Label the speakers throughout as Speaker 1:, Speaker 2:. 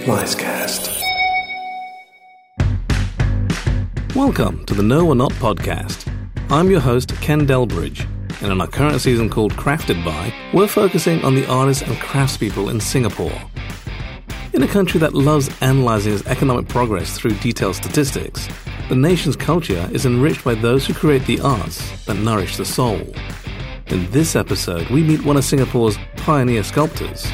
Speaker 1: Splicecast.
Speaker 2: Welcome to the Know or Not podcast. I'm your host, Ken Delbridge, and in our current season called Crafted By, we're focusing on the artists and craftspeople in Singapore. In a country that loves analyzing its economic progress through detailed statistics, the nation's culture is enriched by those who create the arts that nourish the soul. In this episode, we meet one of Singapore's pioneer sculptors.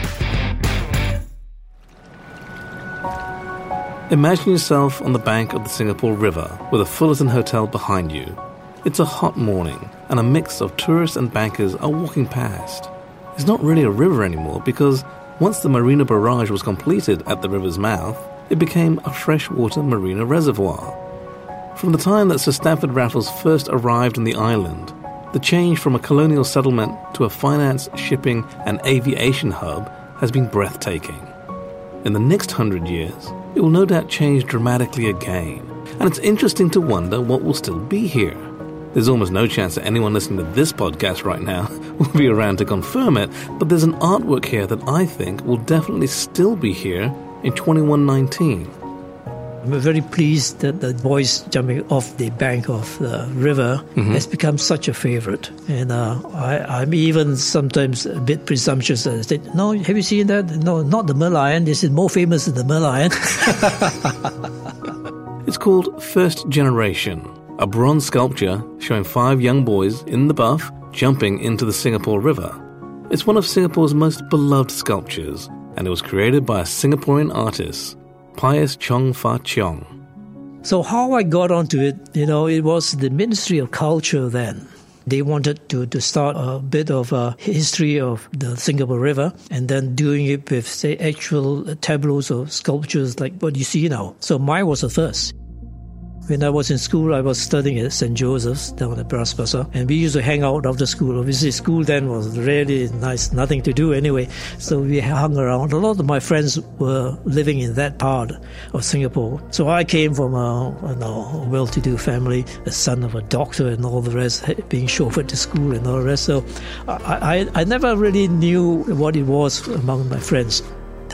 Speaker 2: Imagine yourself on the bank of the Singapore River with a Fullerton Hotel behind you. It's a hot morning, and a mix of tourists and bankers are walking past. It's not really a river anymore because once the Marina Barrage was completed at the river's mouth, it became a freshwater marina reservoir. From the time that Sir Stamford Raffles first arrived on the island, the change from a colonial settlement to a finance, shipping, and aviation hub has been breathtaking. In the next hundred years, it will no doubt change dramatically again, and it's interesting to wonder what will still be here. There's almost no chance that anyone listening to this podcast right now will be around to confirm it, but there's an artwork here that I think will definitely still be here in 2119.
Speaker 3: I'm very pleased that the boys jumping off the bank of the river
Speaker 2: Mm-hmm.
Speaker 3: has become such a favorite. And uh, I, I'm even sometimes a bit presumptuous. I say, no, have you seen that? No, not the Merlion. This is more famous than the Merlion.
Speaker 2: It's called First Generation, a bronze sculpture showing five young boys in the buff jumping into the Singapore River. It's one of Singapore's most beloved sculptures, and it was created by a Singaporean artist, Pius Chong Fah Cheong.
Speaker 3: So how I got onto it, you know, it was the Ministry of Culture then. They wanted to, to start a bit of a history of the Singapore River and then doing it with, say, actual tableaus or sculptures like what you see now. So mine was the first. When I was in school, I was studying at St. Joseph's down at Bras Basah, and we used to hang out after school. Obviously, school then was really nice, nothing to do anyway. So we hung around. A lot of my friends were living in that part of Singapore. So I came from a, you know, a well-to-do family, the son of a doctor and all the rest, being chauffeured to school and all the rest. So I, I, I never really knew what it was among my friends.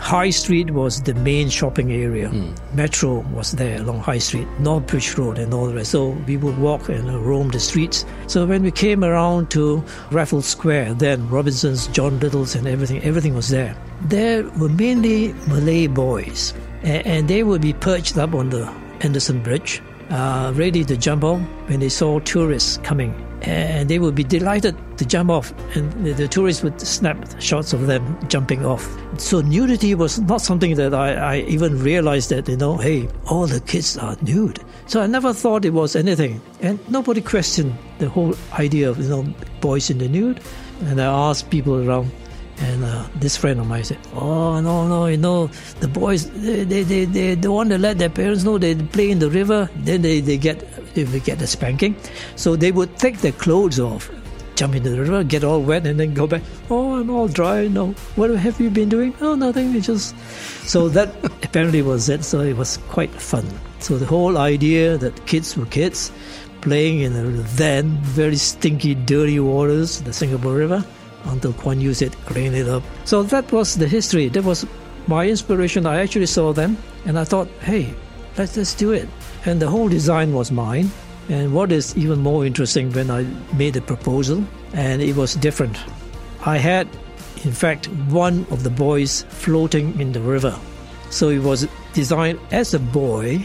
Speaker 3: High Street was the main shopping area. Metro was there along High Street, North Bridge Road, and all the rest. So we would walk and roam the streets. So when we came around to Raffles Square, then Robinson's, John Little's, and everything, everything was there. There were mainly Malay boys, and, and they would be perched up on the Anderson Bridge, uh, ready to jump off when they saw tourists coming. And they would be delighted to jump off, and the, tourists would snap shots of them jumping off. So nudity was not something that I, I even realized that, you know, hey, all the kids are nude. So I never thought it was anything. And nobody questioned the whole idea of, you know, boys in the nude. And I asked people around, and uh, this friend of mine said, "Oh no, no, you know the boys they they, they, they don't want to let their parents know they play in the river. Then they, they get they get a spanking. So they would take their clothes off, jump into the river, get all wet, and then go back. Oh, I'm all dry. No, what have you been doing? Oh, nothing. It's just so that apparently was it. So it was quite fun. So the whole idea that kids were kids playing in the then very stinky, dirty waters, the Singapore River until Kuan Yew said, clean it up. So that was the history. That was my inspiration. I actually saw them and I thought, hey, let's just do it. And the whole design was mine. And what is even more interesting when I made the proposal, and it was different. I had, in fact, one of the boys floating in the river. So it was designed as a boy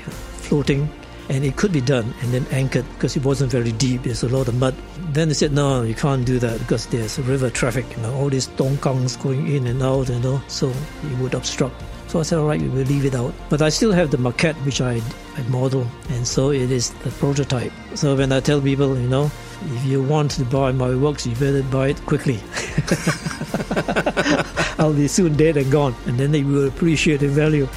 Speaker 3: floating and it could be done and then anchored because it wasn't very deep. There's a lot of mud. Then they said, no, you can't do that because there's river traffic, you know, all these tongkangs going in and out, you know, so it would obstruct. So I said, all right, we will leave it out. But I still have the maquette which I, I model, and so it is the prototype. So when I tell people, you know, if you want to buy my works, you better buy it quickly. I'll be soon dead and gone, and then they will appreciate the value.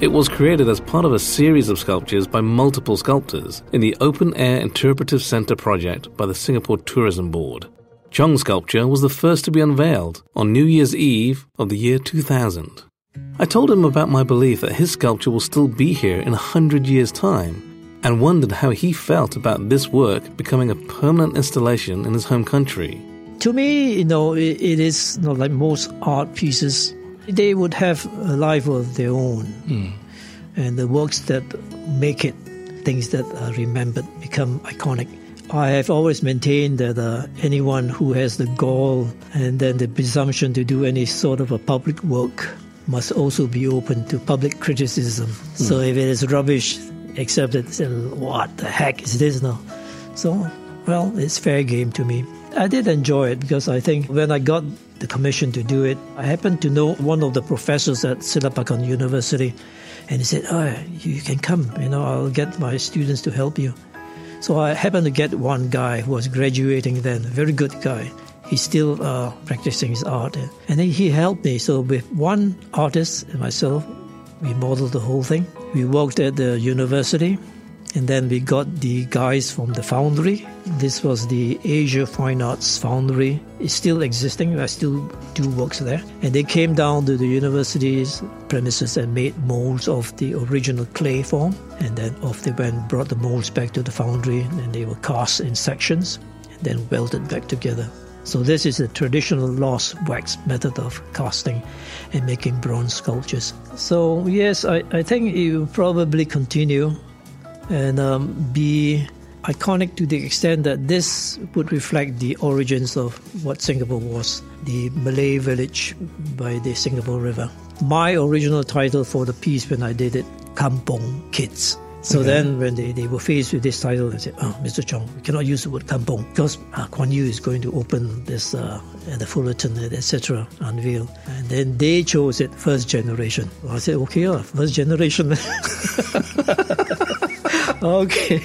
Speaker 2: It was created as part of a series of sculptures by multiple sculptors in the Open Air Interpretive Centre project by the Singapore Tourism Board. Chong's sculpture was the first to be unveiled on New Year's Eve of the year 2000. I told him about my belief that his sculpture will still be here in a hundred years' time and wondered how he felt about this work becoming a permanent installation in his home country.
Speaker 3: To me, you know, it, it is you know, like most art pieces. They would have a life of their own.
Speaker 2: Mm.
Speaker 3: And the works that make it, things that are remembered, become iconic. I have always maintained that uh, anyone who has the gall and then the presumption to do any sort of a public work must also be open to public criticism. Mm. So if it is rubbish, accept it. Say, what the heck is this now? So, well, it's fair game to me. I did enjoy it because I think when I got the commission to do it, I happened to know one of the professors at Silpakorn University, and he said, "Oh, you can come. You know, I'll get my students to help you." So I happened to get one guy who was graduating then, very good guy. He's still uh, practicing his art. And he helped me. So with one artist and myself, we modeled the whole thing. We worked at the university and then we got the guys from the foundry. This was the Asia Fine Arts Foundry. It's still existing. I still do works there. And they came down to the university's premises and made molds of the original clay form. And then off they went, brought the molds back to the foundry, and they were cast in sections and then welded back together. So this is the traditional lost wax method of casting and making bronze sculptures. So yes, I, I think it will probably continue and um, be iconic to the extent that this would reflect the origins of what Singapore was the Malay village by the Singapore River. My original title for the piece when I did it, Kampong Kids. So okay. then, when they, they were faced with this title, they said, "Oh, Mr. Chong, we cannot use the word kampong because uh, Kuan Yew is going to open this uh, the Fullerton, etc. unveil." And then they chose it first generation. I said, "Okay, uh, first generation." okay,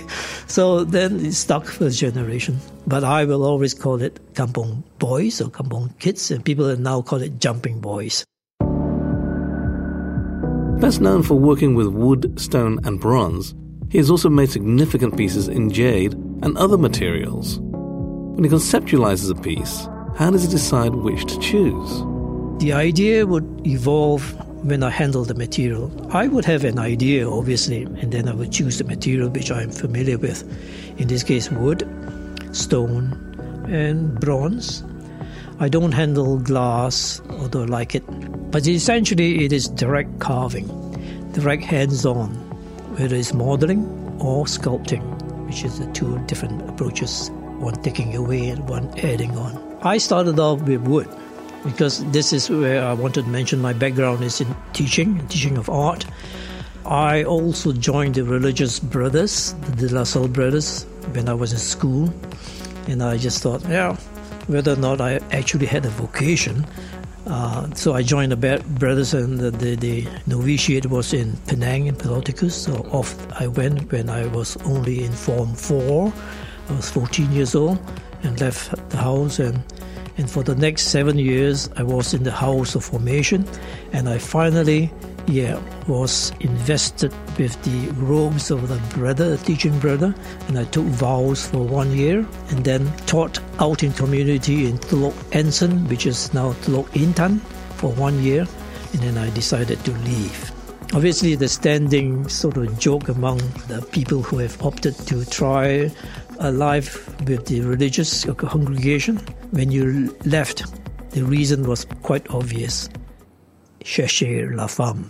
Speaker 3: so then it stuck first generation. But I will always call it kampong boys or kampong kids, and people now call it jumping boys.
Speaker 2: Best known for working with wood, stone, and bronze, he has also made significant pieces in jade and other materials. When he conceptualizes a piece, how does he decide which to choose?
Speaker 3: The idea would evolve when I handle the material. I would have an idea, obviously, and then I would choose the material which I am familiar with. In this case, wood, stone, and bronze. I don't handle glass, although I like it. But essentially, it is direct carving, direct hands on, whether it's modeling or sculpting, which is the two different approaches one taking away and one adding on. I started off with wood because this is where I wanted to mention my background is in teaching, teaching of art. I also joined the religious brothers, the De La Salle brothers, when I was in school. And I just thought, yeah, whether or not I actually had a vocation. Uh, so I joined the brothers, and the, the, the, novitiate was in Penang in Pulau Tikus. So off I went when I was only in Form 4. I was 14 years old and left the house. And, and for the next seven years, I was in the house of formation. And I finally yeah, was invested with the robes of the brother, teaching brother, and I took vows for one year and then taught out in community in Telok Anson, which is now Telok Intan, for one year, and then I decided to leave. Obviously, the standing sort of joke among the people who have opted to try a life with the religious congregation, when you left, the reason was quite obvious chercher la femme.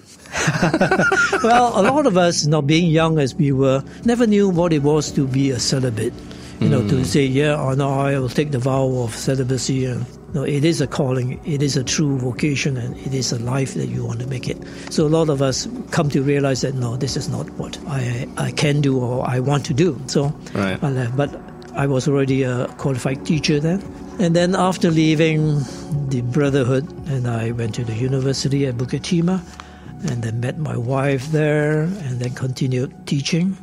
Speaker 3: well, a lot of us, not being young as we were, never knew what it was to be a celibate. You know, mm. to say, yeah, oh, no, I will take the vow of celibacy. And, no, it is a calling, it is a true vocation, and it is a life that you want to make it. So a lot of us come to realize that, no, this is not what I, I can do or I want to do. So right. I left. But I was already a qualified teacher then. And then after leaving the Brotherhood, and I went to the university at Bukit Timah, and then met my wife there, and then continued teaching.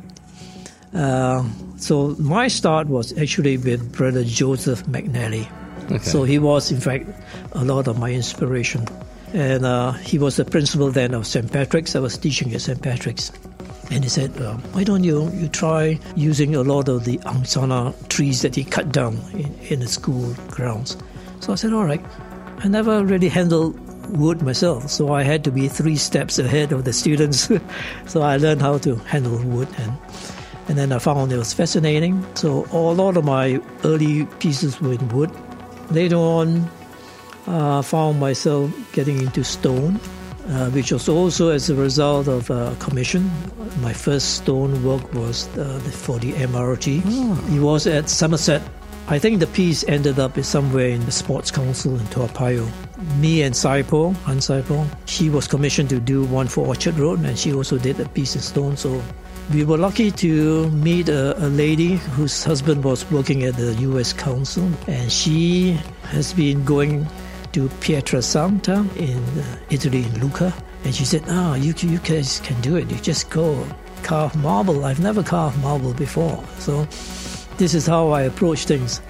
Speaker 3: Uh, so my start was actually with Brother Joseph McNally. Okay. So he was, in fact, a lot of my inspiration. And uh, he was the principal then of St. Patrick's. I was teaching at St. Patrick's. And he said, uh, why don't you, you try using a lot of the angsana trees that he cut down in, in the school grounds. So I said, all right. I never really handled wood myself, so I had to be three steps ahead of the students. so I learned how to handle wood, and and then I found it was fascinating. So a lot of my early pieces were in wood. Later on, uh, found myself getting into stone, uh, which was also as a result of a commission. My first stone work was uh, for the MRT.
Speaker 2: Oh.
Speaker 3: It was at Somerset. I think the piece ended up somewhere in the Sports Council in Toa Payoh. Me and Sai Por, Han Sai Por, she was commissioned to do one for Orchard Road, and she also did a piece in stone. So we were lucky to meet a, a, lady whose husband was working at the U.S. Council, and she has been going to Pietrasanta in uh, Italy, in Lucca. And she said, "Ah, oh, you, you guys can do it. You just go carve marble. I've never carved marble before, so this is how I approach things.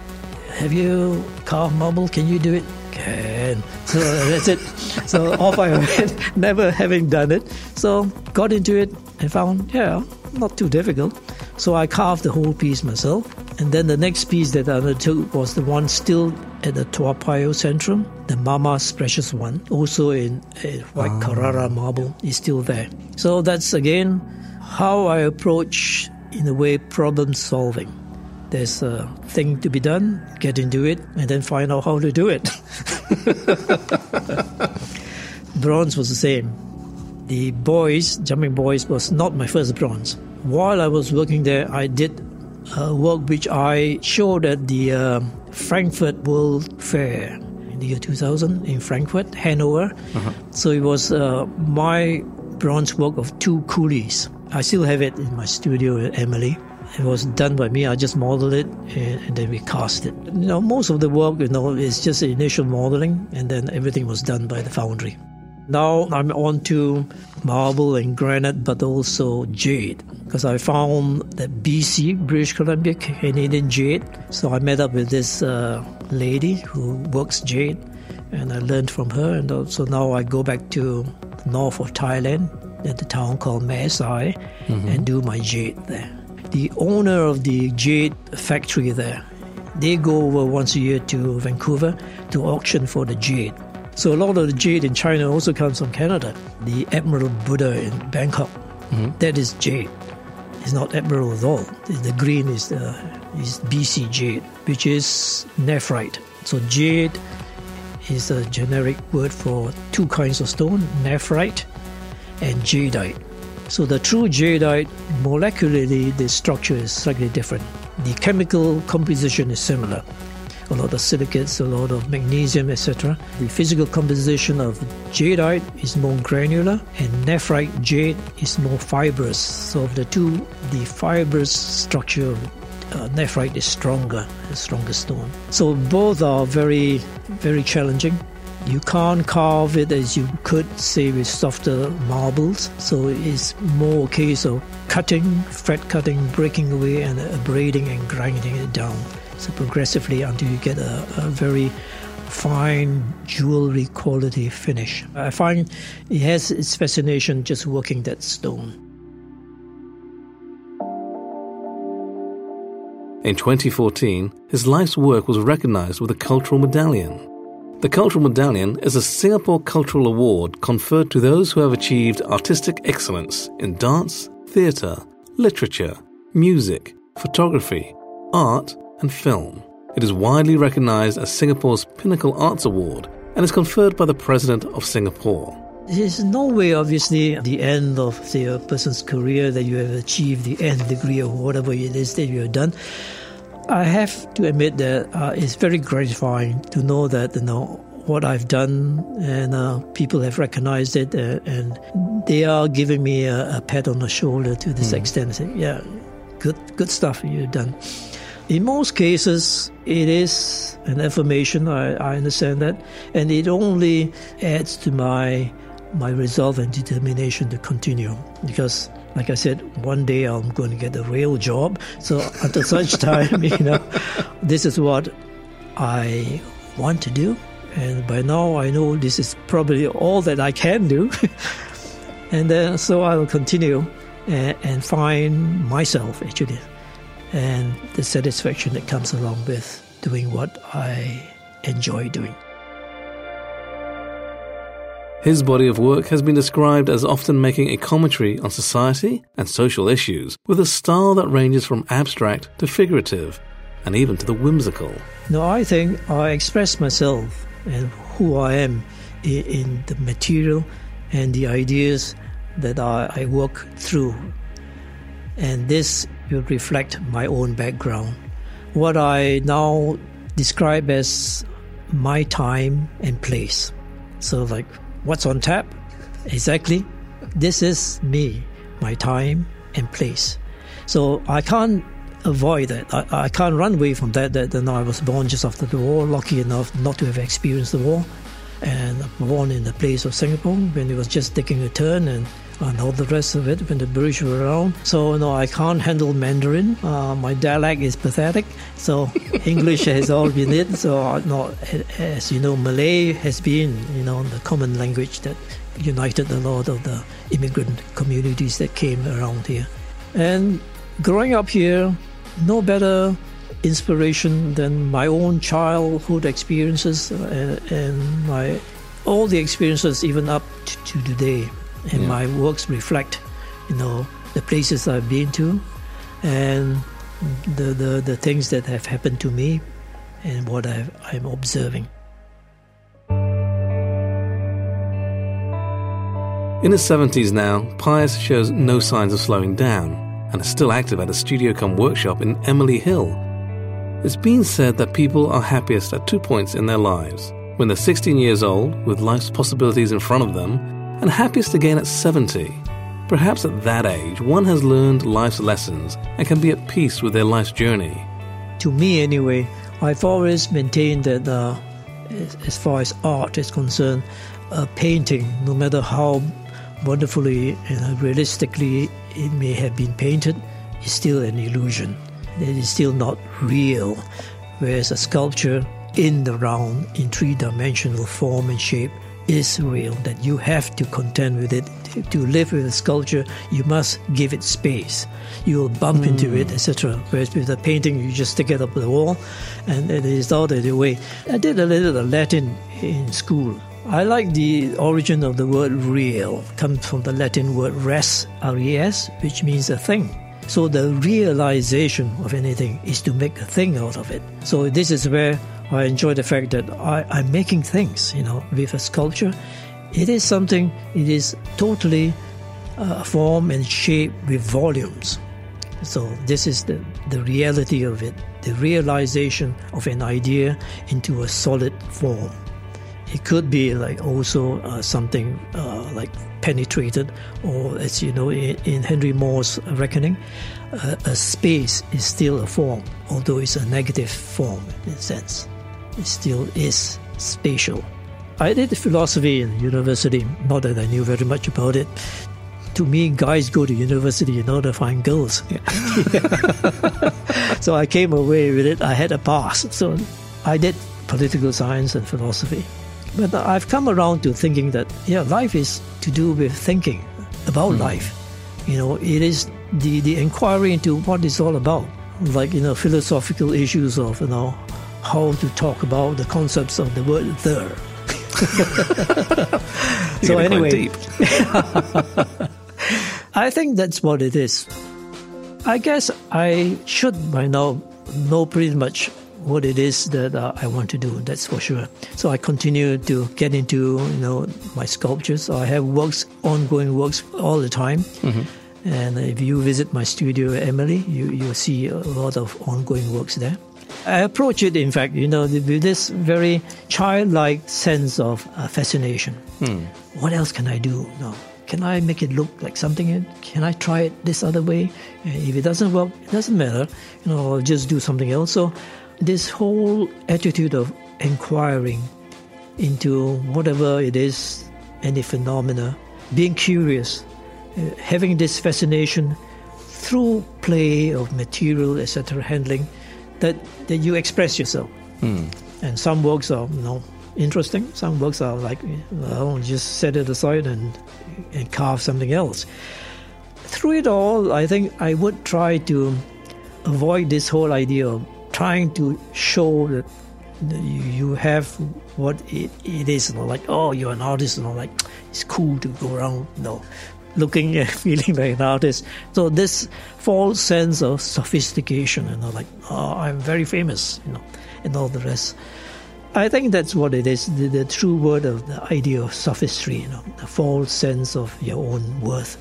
Speaker 3: Have you carved marble? Can you do it? Can. So that's it. So off I went, never having done it. So got into it and found, yeah, not too difficult. So I carved the whole piece myself. And then the next piece that I undertook was the one still at the Toa Payoh Centrum, the Mama's Precious One, also in a white oh. Carrara marble, is still there. So that's again how I approach, in a way, problem solving. There's a thing to be done, get into it, and then find out how to do it. bronze was the same. The boys, jumping boys, was not my first bronze. While I was working there, I did uh, work which I showed at the uh, Frankfurt World Fair in the year 2000 in Frankfurt, Hanover. Uh-huh. So it was uh, my bronze work of two coolies. I still have it in my studio at Emily. It was done by me. I just modeled it and, and, then we cast it. You know, most of the work, you know, is just initial modeling, and then everything was done by the foundry. Now I'm on to marble and granite, but also jade, because I found that BC, British Columbia, Canadian jade. So I met up with this uh, lady who works jade, and I learned from her. And so now I go back to the north of Thailand, at the town called Mae Sai, mm-hmm. and do my jade there. The owner of the jade factory there, they go over once a year to Vancouver to auction for the jade. So a lot of the jade in China also comes from Canada. The Emerald Buddha in Bangkok, mm-hmm. that is jade. It's not emerald at all. The green is the is BC jade, which is nephrite. So jade is a generic word for two kinds of stone, nephrite and jadeite. So the true jadeite, molecularly, the structure is slightly different. The chemical composition is similar a lot of silicates, a lot of magnesium, etc. The physical composition of jadeite is more granular, and nephrite jade is more fibrous. So of the two, the fibrous structure of uh, nephrite is stronger, a stronger stone. So both are very, very challenging. You can't carve it as you could, say, with softer marbles. So it's more a case of cutting, fret cutting, breaking away, and abrading and grinding it down. So progressively until you get a, a very fine jewelry quality finish. I find it has its fascination just working that stone.
Speaker 2: In 2014, his life's work was recognized with a cultural medallion. The Cultural Medallion is a Singapore Cultural Award conferred to those who have achieved artistic excellence in dance, theatre, literature, music, photography, art, and film. It is widely recognized as Singapore's Pinnacle Arts Award and is conferred by the President of Singapore.
Speaker 3: It is no way, obviously, the end of a person's career that you have achieved the end degree or whatever it is that you have done. I have to admit that uh, it's very gratifying to know that you know what I've done and uh, people have recognized it uh, and they are giving me a, a, pat on the shoulder to this mm. extent. Say, yeah, good, good stuff you've done. In most cases, it is an affirmation. I, I understand that, and it only adds to my my resolve and determination to continue. Because, like I said, one day I'm going to get a real job. So until such time, you know, this is what I want to do. And by now, I know this is probably all that I can do. and then, so I will continue and, and find myself actually and the satisfaction that comes along with doing what I enjoy doing.
Speaker 2: His body of work has been described as often making a commentary on society and social issues, with a style that ranges from abstract to figurative, and even to the whimsical.
Speaker 3: No, I think I express myself and who I am in, the material and the ideas that I, I work through. And this will reflect my own background. What I now describe as my time and place. So, like, what's on tap? Exactly. This is me, my time and place. So, I can't avoid that. I, I can't run away from that. That, that I was born just after the war, lucky enough not to have experienced the war, and born in the place of Singapore when it was just taking a turn and and all the rest of it when the British were around. So no, I can't handle Mandarin. Uh, my dialect is pathetic. So English has all been it. So no, as you know, Malay has been you know the common language that united a lot of the immigrant communities that came around here. And growing up here, no better inspiration than my own childhood experiences and, uh, and my all the experiences even up to, to today and yeah. my works reflect, you know, the places I've been to, and the the, the things that have happened to me, and what i I'm observing.
Speaker 2: In his 70s now, Pius shows no signs of slowing down and is still active at a studio come workshop in Emily Hill. It's been said that people are happiest at two points in their lives when they're 16 years old, with life's possibilities in front of them, and happiest again at 70. Perhaps at that age, one has learned life's lessons and can be at peace with their life's journey.
Speaker 3: To me, anyway, I've always maintained that uh, as far as art is concerned, a painting, no matter how wonderfully and realistically it may have been painted, is still an illusion. It is still not real. Whereas a sculpture in the round, in three dimensional form and shape, is real, that you have to contend with it. To live with a sculpture, you must give it space. You will bump mm. into it, etc. Whereas with a painting, you just stick it up the wall and it is out of the way. I did a little of Latin in school. I like the origin of the word real, comes from the Latin word res, R-E-S, which means a thing. So the realization of anything is to make a thing out of it. So this is where I enjoy the fact that I, I'm making things, you know, with a sculpture. It is something, it is totally uh, form and shape with volumes. So this is the, the reality of it, the realization of an idea into a solid form. It could be like also uh, something uh, like penetrated, or as you know, in, in Henry Moore's reckoning, uh, a space is still a form, although it's a negative form in a sense still is spatial. I did philosophy in university, not that I knew very much about it. To me, guys go to university in order to find girls. Yeah. so I came away with it. I had a pass. So I did political science and philosophy. But I've come around to thinking that, yeah, life is to do with thinking about mm. life. You know, it is the, the inquiry into what it's all about. Like, you know, philosophical issues of, you know, how to talk about the concepts of the word there. so anyway, I think that's what it is. I guess I should by now know pretty much what it is that uh, I want to do. That's for sure. So I continue to get into you know my sculptures. I have works, ongoing works all the time. Mm-hmm. And if you visit my studio, Emily, you you see a lot of ongoing works there. I approach it, in fact, you know, with this very childlike sense of uh, fascination. Hmm. What else can I do? No. Can I make it look like something? Can I try it this other way? If it doesn't work, it doesn't matter. You know, I'll just do something else. So, this whole attitude of inquiring into whatever it is, any phenomena, being curious, uh, having this fascination through play of material, etc., handling that, that you express yourself. Mm. And some works are you know interesting. Some works are like well, just set it aside and and carve something else. Through it all, I think I would try to avoid this whole idea of trying to show that you have what it, it is, you know, like oh you're an artist, you know, like it's cool to go around, you know, looking and feeling like an artist. So this false sense of sophistication, you know, like oh, I'm very famous, you know, and all the rest. I think that's what it is the, the true word of the idea of sophistry, you know, the false sense of your own worth.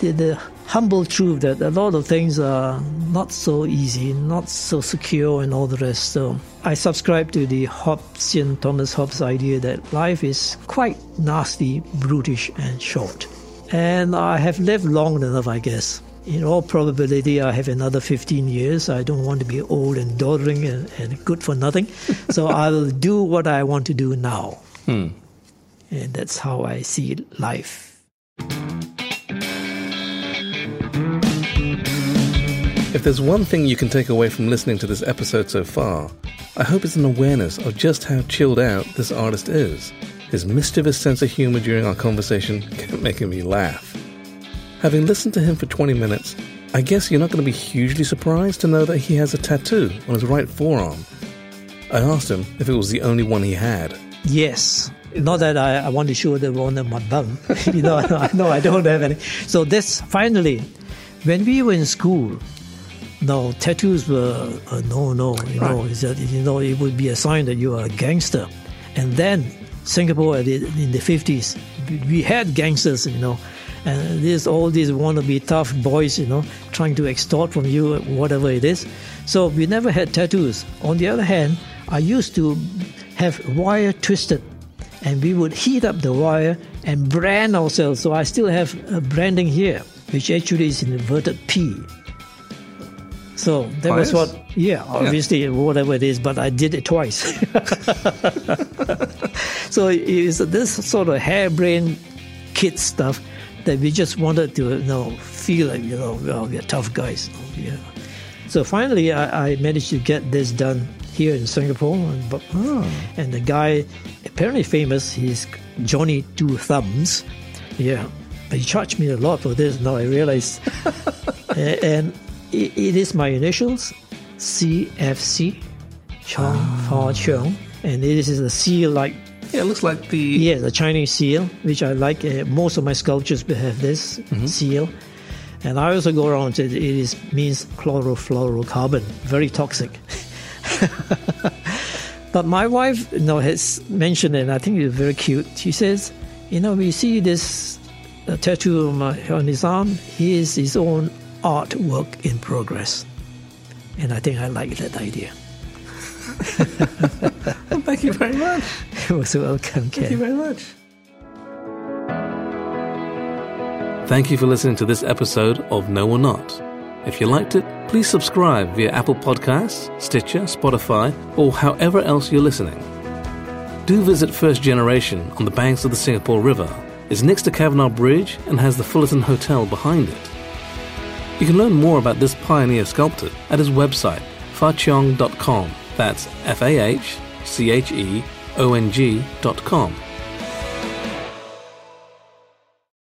Speaker 3: The, the humble truth that a lot of things are not so easy, not so secure, and all the rest. So I subscribe to the Hobbesian Thomas Hobbes idea that life is quite nasty, brutish, and short. And I have lived long enough, I guess. In all probability, I have another 15 years. I don't want to be old and doddering and, and good for nothing. so I'll do what I want to do now.
Speaker 2: Hmm.
Speaker 3: And that's how I see life.
Speaker 2: If there's one thing you can take away from listening to this episode so far, I hope it's an awareness of just how chilled out this artist is. His mischievous sense of humor during our conversation kept making me laugh. Having listened to him for 20 minutes, I guess you're not going to be hugely surprised to know that he has a tattoo on his right forearm. I asked him if it was the only one he had.
Speaker 3: Yes. Not that I, I want to show the one on my bum. you know, I know I don't have any. So this finally, when we were in school, no tattoos were uh, no no. You know,
Speaker 2: Right.
Speaker 3: is that, you know it would be a sign that you are a gangster. And then Singapore in the fifties, we had gangsters. You know. And there's all these wannabe tough boys, you know, trying to extort from you whatever it is. So we never had tattoos. On the other hand, I used to have wire twisted and we would heat up the wire and brand ourselves. So I still have a branding here, which actually is an inverted P. So that was what, yeah, obviously, whatever it is, but I did it twice. so it's this sort of harebrained kid stuff that we just wanted to, you know, feel like, you know, well, we're tough guys. Yeah. So finally, I, I managed to get this done here in Singapore. And, but- ah. and the guy, apparently famous, he's Johnny Two Thumbs. Yeah. But he charged me a lot for this. Now I realize. A- and it, it is my initials, CFC, Chong Fah Cheong. And it is a seal like
Speaker 2: Yeah, it looks like the.
Speaker 3: Yes, a Chinese seal, which I like. Uh, most of my sculptures have this seal. And I also go around it, it is, means chlorofluorocarbon, very toxic. but my wife you know, has mentioned it, and I think it's very cute. She says, You know, we see this uh, tattoo on, my, on his arm, he is his own artwork in progress. And I think I like that idea.
Speaker 2: Thank you very much.
Speaker 3: It was welcome,
Speaker 2: Thank you very much. Thank you for listening to this episode of Know or Not. If you liked it, please subscribe via Apple Podcasts, Stitcher, Spotify, or however else you're listening. Do visit First Generation on the banks of the Singapore River. It's next to Cavenagh Bridge and has the Fullerton Hotel behind it. You can learn more about this pioneer sculptor at his website, fahcheong.com. That's F A H C H E O N G.com.